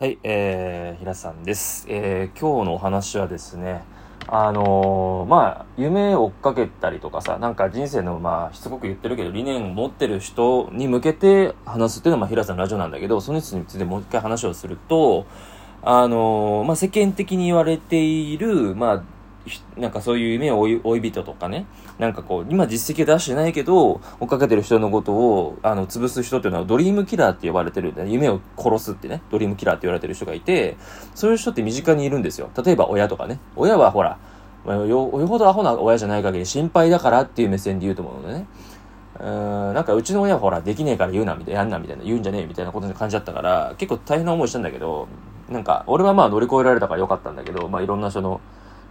はい、えー、平さんです。えー、今日のお話はですね、あのーまあ、夢を追っかけたりとかさ、なんか人生の、まあ、しつこく言ってるけど、理念を持ってる人に向けて話すっていうのは、まあ、平さんのラジオなんだけど、その人についてもう一回話をすると、あのーまあ、世間的に言われている、まあ、なんかそういう夢を追い追い人とかね、なんかこう、今実績を出してないけど、追っかけてる人のことを、あの、潰す人っていうのはドリームキラーって呼ばれてるんだね。夢を殺すってね、ドリームキラーって言われてる人がいて、そういう人って身近にいるんですよ。例えば親とかね。親はほら、よよほどアホな親じゃない限り心配だからっていう目線で言うと思うのでね。うーん、なんかうちの親はほら、できねえから言うな、みたいな、やんな、みたいな、言うんじゃねえ、みたいなことに感じだったから、結構大変な思いしたんだけど、なんか、俺はまあ乗り越えられたからよかったんだけど、まあいろんな人の、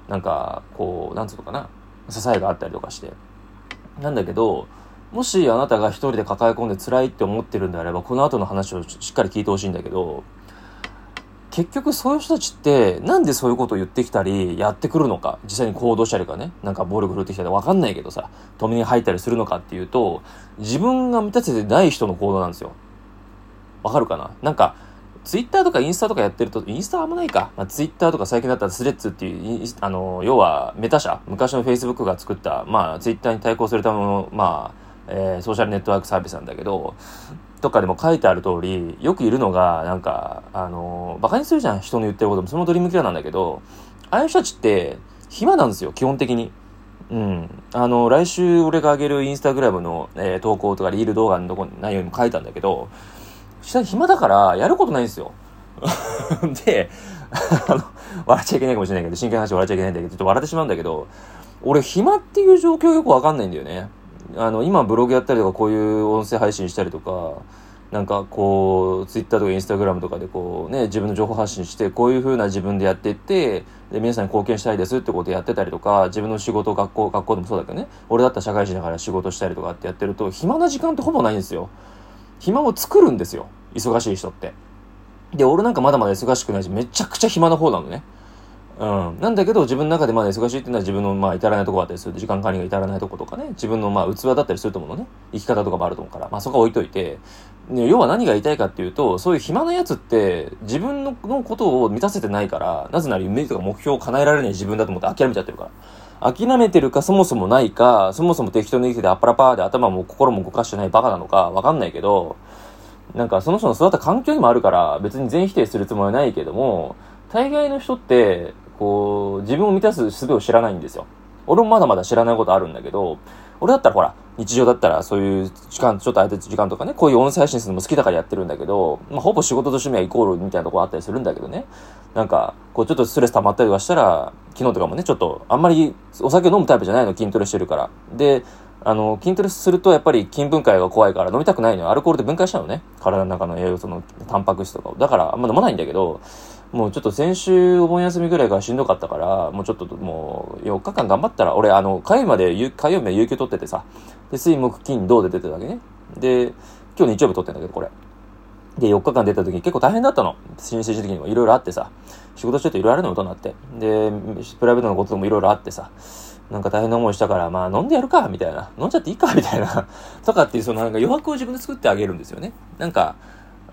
なんか、こう、なんつうのかな、支えがあったりとかして。なんだけど、もしあなたが一人で抱え込んで辛いって思ってるんであれば、この後の話をしっかり聞いてほしいんだけど、結局そういう人たちって、なんでそういうことを言ってきたり、やってくるのか、実際に行動したりかね、なんか暴力振るってきたりわかんないけどさ、止めに入ったりするのかっていうと、自分が満たせてない人の行動なんですよ。わかるかな？なんか、ツイッターとかインスタとかやってると、インスタあんまないか。まあ、ツイッターとか最近だったらスレッズっていう、あの、要はメタ社、昔のフェイスブックが作った、まあ、ツイッターに対抗するための、まあ、えーソーシャルネットワークサービスなんだけど、とかでも書いてある通り、よくいるのが、なんか、あの、馬鹿にするじゃん、人の言ってることも。そのドリームキラなんだけど、ああいう人たちって、暇なんですよ、基本的に。うん。あの、来週俺が上げるインスタグラムの、えー投稿とかリール動画のとこ内容にも書いたんだけど、下暇だからやることないんですよ。で、あの、笑っちゃいけないかもしれないけど、真剣な話笑っちゃいけないんだけど、ちょっと笑ってしまうんだけど、俺暇っていう状況よくわかんないんだよね。あの、今ブログやったりとか、こういう音声配信したりとか、なんかこう、ツイッターとかインスタグラムとかでこうね、自分の情報発信して、こういう風な自分でやっていって、で、皆さんに貢献したいですってことやってたりとか、自分の仕事、学校、学校でもそうだけどね、俺だったら社会人だから仕事したりとかってやってると、暇な時間ってほぼないんですよ。暇を作るんですよ。忙しい人って。で、俺なんかまだまだ忙しくないし、めちゃくちゃ暇な方なのね。うん。なんだけど、自分の中でまだ忙しいっていうのは自分のまあ至らないところだったりする。時間管理が至らないとことかね。自分のまあ器だったりすると思うのね。生き方とかもあると思うから。まあそこは置いといて。要は何が言いたいかっていうと、そういう暇なやつって、自分のことを満たせてないから、なぜなら夢とか目標を叶えられない自分だと思って諦めちゃってるから。諦めてるかそもそもないか、そもそも適当に生きててあっぱらパーで頭も心も動かしてないバカなのかわかんないけど、なんかその人の育った環境にもあるから別に全否定するつもりはないけども、大概の人って、こう、自分を満たす術を知らないんですよ。俺もまだまだ知らないことあるんだけど、俺だったらほら、日常だったらそういう時間、ちょっと空いてる時間とかね、こういう音声配信するのも好きだからやってるんだけど、まあほぼ仕事と趣味はイコールみたいなとこあったりするんだけどね。なんか、こうちょっとストレス溜まったりとかしたら、昨日とかもね、ちょっとあんまりお酒飲むタイプじゃないの、筋トレしてるから。で、あの、筋トレするとやっぱり筋分解が怖いから飲みたくないのよ。アルコールで分解しちゃうのね。体の中の栄養素のタンパク質とかを。だからあんま飲まないんだけど、もうちょっと先週お盆休みぐらいからしんどかったから、もうちょっともう4日間頑張ったら、俺あの、火曜日まで、火曜日まで有給取っててさ、で、水木金土で出てたわけね。で、今日日曜日取ってんだけど、これ。で、4日間出た時結構大変だったの。申請時的にもいろいろあってさ、仕事してるといろいろあるのことになって。で、プライベートのこともいろいろあってさ、なんか大変な思いしたから、まあ飲んでやるか、みたいな。飲んじゃっていいか、みたいな。とかっていう、そのなんか余白を自分で作ってあげるんですよね。なんか、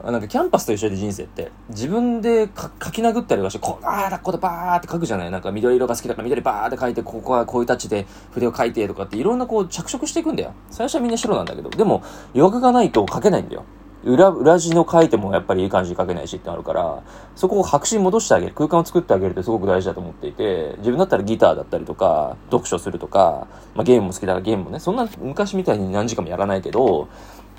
なんかキャンパスと一緒で人生って、自分で書き殴ったりとかして、こう、ああ、ここでバーって書くじゃないなんか緑色が好きだから緑バーって書いて、ここはこういうタッチで筆を書いてとかっていろんなこう着色していくんだよ。最初はみんな白なんだけど、でも余白がないと書けないんだよ。裏、裏地の書いてもやっぱりいい感じに書けないしってあるから、そこを白紙に戻してあげる、空間を作ってあげるってすごく大事だと思っていて、自分だったらギターだったりとか、読書するとか、まあゲームも好きだからゲームもね、そんな昔みたいに何時間もやらないけど、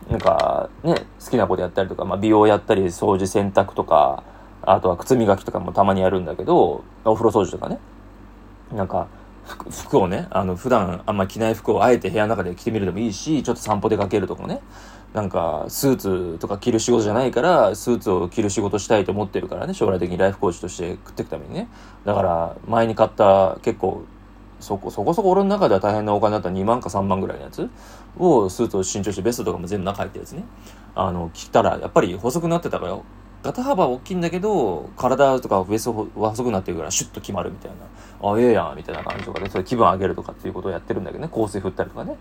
なんかね、好きなことやったりとか、まあ美容やったり、掃除洗濯とか、あとは靴磨きとかもたまにやるんだけど、お風呂掃除とかね。なんか、服をね、あの、普段あんま着ない服をあえて部屋の中で着てみるでもいいし、ちょっと散歩出かけるとかね。なんか、スーツとか着る仕事じゃないから、スーツを着る仕事したいと思ってるからね、将来的にライフコーチとして食っていくためにね。だから、前に買った結構、そこ、そこそこ俺の中では大変なお金だった2万か3万ぐらいのやつを、スーツを新調してベストとかも全部中入ったやつね。あの、着たら、やっぱり細くなってたから、肩幅大きいんだけど、体とかウエストは細くなってるからシュッと決まるみたいな。あ、ええやんみたいな感じとかで、それ気分上げるとかっていうことをやってるんだけどね。香水振ったりとかね。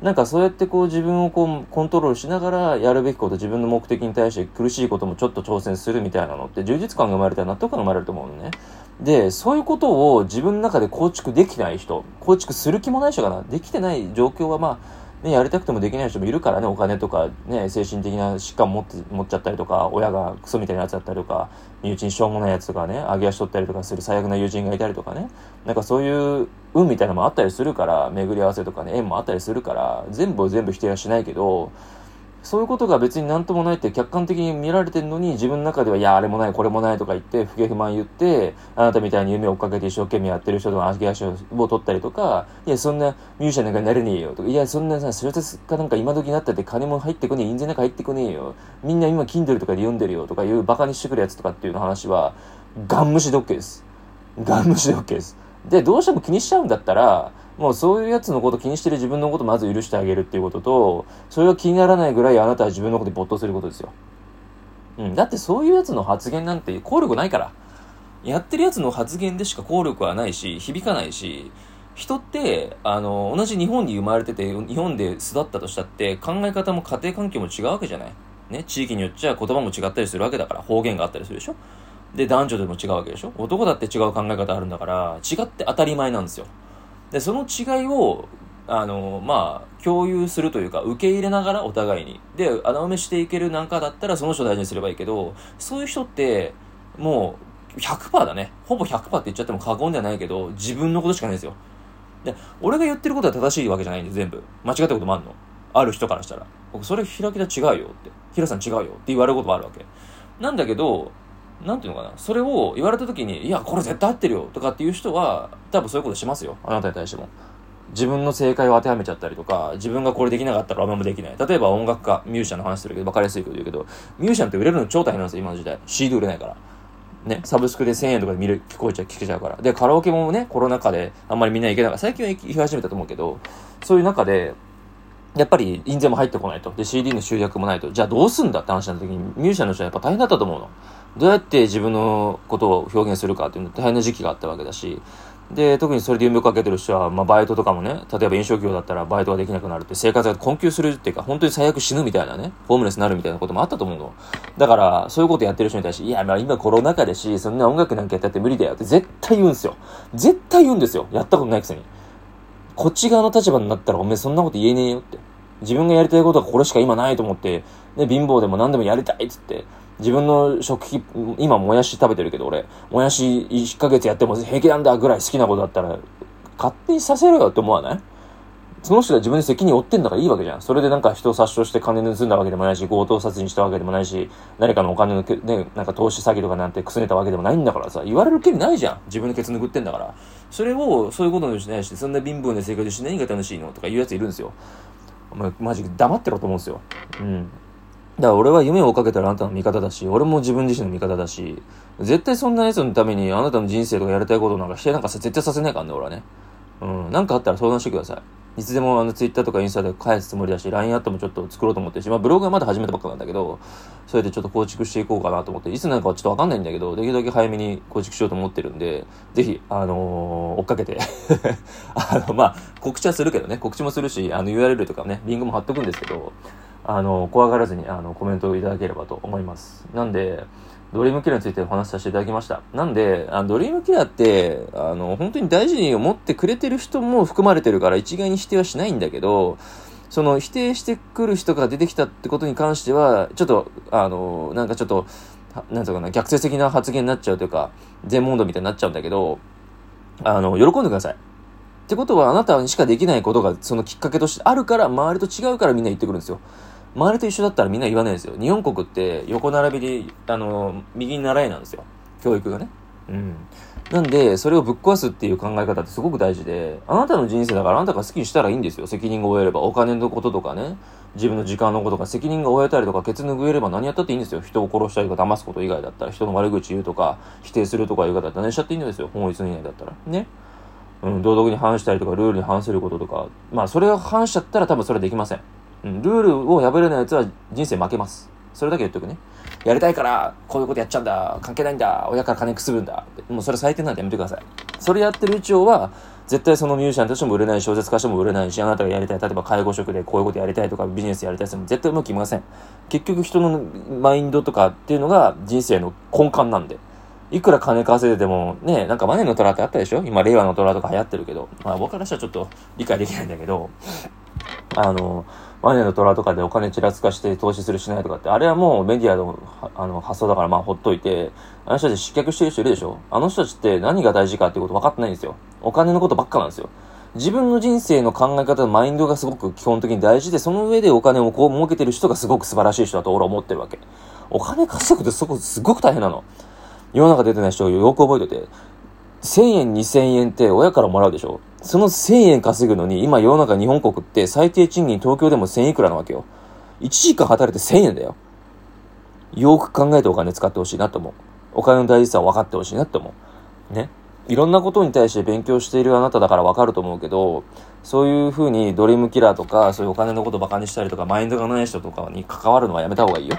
なんかそうやってこう自分をこうコントロールしながらやるべきこと、自分の目的に対して苦しいこともちょっと挑戦するみたいなのって充実感が生まれたら納得感が生まれると思うのね。で、そういうことを自分の中で構築できない人、構築する気もない人かな。できてない状況はまあ、ね、やりたくてもできない人もいるからね、お金とか、ね、精神的な疾患持って持っちゃったりとか、親がクソみたいなやつだったりとか、身内にしょうもないやつとかね、揚げ足取ったりとかする最悪な友人がいたりとかね、なんかそういう運みたいなのもあったりするから、巡り合わせとかね、縁もあったりするから、全部を全部否定はしないけど、そういうことが別になんともないって客観的に見られてるのに自分の中では、いや、あれもない、これもないとか言って、不平不満言って、あなたみたいに夢を追っかけて一生懸命やってる人との足足を取ったりとか、いや、そんなミュージシャンなんかになれねえよとか、いや、そんなさ、小説家なんか今時になったって金も入ってこねえ、印税なんか入ってこねえよ。みんな今 Kindle とかで読んでるよとかいうバカにしてくるやつとかっていうの話は、ガン無視で OK です。ガン無視で OK です。で、どうしても気にしちゃうんだったら、もうそういうやつのこと気にしてる自分のことまず許してあげるっていうことと、それが気にならないぐらいあなたは自分のことに没頭することですよ。うん。だってそういうやつの発言なんて効力ないから。やってるやつの発言でしか効力はないし、響かないし、人って、あの、同じ日本に生まれてて、日本で育ったとしたって、考え方も家庭環境も違うわけじゃない。ね、地域によっちゃ言葉も違ったりするわけだから、方言があったりするでしょで、男女でも違うわけでしょ男だって違う考え方あるんだから、違って当たり前なんですよ。で、その違いを、あの、まあ、共有するというか、受け入れながらお互いに。で、穴埋めしていけるなんかだったらその人を大事にすればいいけど、そういう人って、もう、100%だね。ほぼ100%って言っちゃっても過言ではないけど、自分のことしかないんですよ。で、俺が言ってることは正しいわけじゃないんで、全部。間違ったこともあるの。ある人からしたら。僕、それ開きだ違うよって。平さん違うよって言われることもあるわけ。なんだけど、なんていうのかな、それを言われた時に、いや、これ絶対合ってるよとかっていう人は、多分そういうことしますよ。あなたに対しても。自分の正解を当てはめちゃったりとか、自分がこれできなかったら俺もできない。例えば音楽家、ミュージシャンの話するけど、分かりやすいこと言うけど、ミュージシャンって売れるの超大変なんですよ、今の時代。CD 売れないから。ね、サブスクで1000円とかで見る、聞こえちゃう、聞けちゃうから。で、カラオケもね、コロナ禍であんまりみんな行けなかった。最近は行き始めたと思うけど、そういう中で、やっぱり印税も入ってこないと。で、CD の集約もないと。じゃあどうすんだって話になった時に、ミュージシャンの人はやっぱ大変だったと思うの。どうやって自分のことを表現するかっていうの大変な時期があったわけだし、で、特にそれで夢をかけてる人は、まあ、バイトとかもね、例えば飲食業だったらバイトができなくなるって、生活が困窮するっていうか、本当に最悪死ぬみたいなね、ホームレスになるみたいなこともあったと思うの。だから、そういうことやってる人に対して、いや、まあ今コロナ禍だし、そんな音楽なんかやったって無理だよって絶対言うんですよ。絶対言うんですよ。やったことないくせに。こっち側の立場になったら、おめえそんなこと言えねえよって。自分がやりたいことはこれしか今ないと思って、ね、貧乏でも何でもやりたいっつって、自分の食費、今もやし食べてるけど俺、もやし1ヶ月やっても平気なんだぐらい好きなことだったら、勝手にさせろよって思わない？その人が自分で責任負ってんだからいいわけじゃん。それでなんか人を殺傷して金盗んだわけでもないし、強盗殺人したわけでもないし、誰かのお金の、ね、なんか投資詐欺とかなんてくすねたわけでもないんだからさ、言われる権利ないじゃん。自分でケツ拭ってんだから。それを、そういうことにしないし、そんな貧乏な生活して何が楽しいの？とか言うやついるんですよ。お前、マジ黙ってろと思うんですよ。うん。だから俺は夢を追っかけたらあなたの味方だし、俺も自分自身の味方だし、絶対そんな奴のためにあなたの人生とかやりたいことなんか否定なんか絶対させないからね、俺はね。うん。なんかあったら相談してください。いつでもあのツイッターとかインスタで返すつもりだし、LINE アットもちょっと作ろうと思ってるし、まあブログはまだ始めたばっかなんだけど、それでちょっと構築していこうかなと思って、いつなのかはちょっとわかんないんだけど、できるだけ早めに構築しようと思ってるんで、ぜひ、あのー、追っかけて あの、まあ、告知はするけどね、告知もするし、あの URL とかね、リンクも貼っとくんですけど、あの、怖がらずにあのコメントをいただければと思います。なんで、ドリームキラーについてお話しさせていただきました。なんで、あドリームキラーって、あの、本当に大事に思ってくれてる人も含まれてるから一概に否定はしないんだけど、その否定してくる人が出てきたってことに関しては、ちょっと、あの、なんかちょっと、なんとかな、逆説的な発言になっちゃうというか、全問答みたいになっちゃうんだけど、あの、喜んでください。ってことは、あなたにしかできないことが、そのきっかけとしてあるから、周りと違うからみんな言ってくるんですよ。周りと一緒だったらみんな言わないですよ。日本国って横並びで、あの、右に習いなんですよ。教育がね。うん。なんで、それをぶっ壊すっていう考え方ってすごく大事で、あなたの人生だからあなたが好きにしたらいいんですよ。責任が負えれば。お金のこととかね、自分の時間のこととか、責任が負えたりとか、ケツ拭えれば何やったっていいんですよ。人を殺したりとか、騙すこと以外だったら、人の悪口言うとか、否定するとかいう方だったら何しちゃっていいんですよ。法律以内だったら。ね。うん、道徳に反したりとか、ルールに反することとか、まあ、それが反しちゃったら多分それはできません。うん、ルールを破れない奴は人生負けます。それだけ言っとくね。やりたいから、こういうことやっちゃうんだ、関係ないんだ、親から金くすぶんだ。もうそれ最低なんでやめてください。それやってる以上は、絶対そのミュージシャンとしても売れない小説家としても売れないし、あなたがやりたい、例えば介護職でこういうことやりたいとかビジネスやりたいっても絶対うまくいきません。結局人のマインドとかっていうのが人生の根幹なんで。いくら金稼いでても、ね、なんかマネの虎ってあったでしょ？今、令和の虎とか流行ってるけど、まあ僕からしたらちょっと理解できないんだけど、あの、マネの虎とかでお金ちらつかして投資するしないとかって、あれはもうメディアのあの発想だからまあほっといて、あの人たち失脚してる人いるでしょあの人たちって何が大事かってこと分かってないんですよ。お金のことばっかなんですよ。自分の人生の考え方のマインドがすごく基本的に大事で、その上でお金をこう儲けてる人がすごく素晴らしい人だと俺は思ってるわけ。お金稼ぐってそこすごく大変なの。世の中出てない人をよく覚えてて、1000円、2000円って親からもらうでしょ？その1000円稼ぐのに、今世の中日本国って最低賃金東京でも1000いくらなわけよ。1時間働いて1000円だよ。よく考えてお金使ってほしいなと思う。お金の大事さを分かってほしいなと思う。ね。いろんなことに対して勉強しているあなただから分かると思うけど、そういうふうにドリームキラーとか、そういうお金のことバカにしたりとか、マインドがない人とかに関わるのはやめた方がいいよ。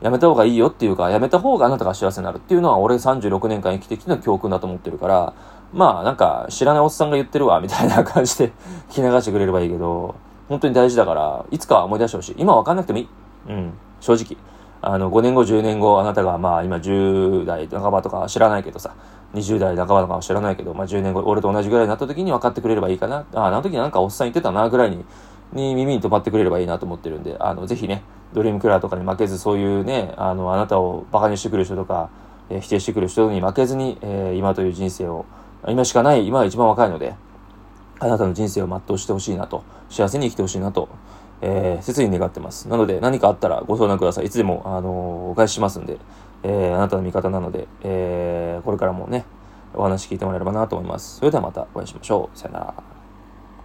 やめた方がいいよっていうか、やめた方があなたが幸せになるっていうのは俺36年間生きてきての教訓だと思ってるから、まあなんか知らないおっさんが言ってるわ、みたいな感じで 聞き流してくれればいいけど、本当に大事だから、いつかは思い出してほしい。今わかんなくてもいい。うん、正直。あの、5年後、10年後、あなたがまあ今10代半ばとか知らないけどさ、20代半ばとかは知らないけど、まあ10年後、俺と同じぐらいになった時に分かってくれればいいかな。あ、あの時なんかおっさん言ってたな、ぐらいに、に耳に止まってくれればいいなと思ってるんで、あの、ぜひね、ドリームクラーとかに負けず、そういうね、あの、あなたを馬鹿にしてくる人とか、えー、否定してくる人に負けずに、えー、今という人生を、今しかない、今は一番若いので、あなたの人生を全うしてほしいなと、幸せに生きてほしいなと、えー、切に願ってます。なので、何かあったらご相談ください。いつでも、あの、お返ししますんで、えー、あなたの味方なので、えー、これからもね、お話聞いてもらえればなと思います。それではまたお会いしましょう。さよなら。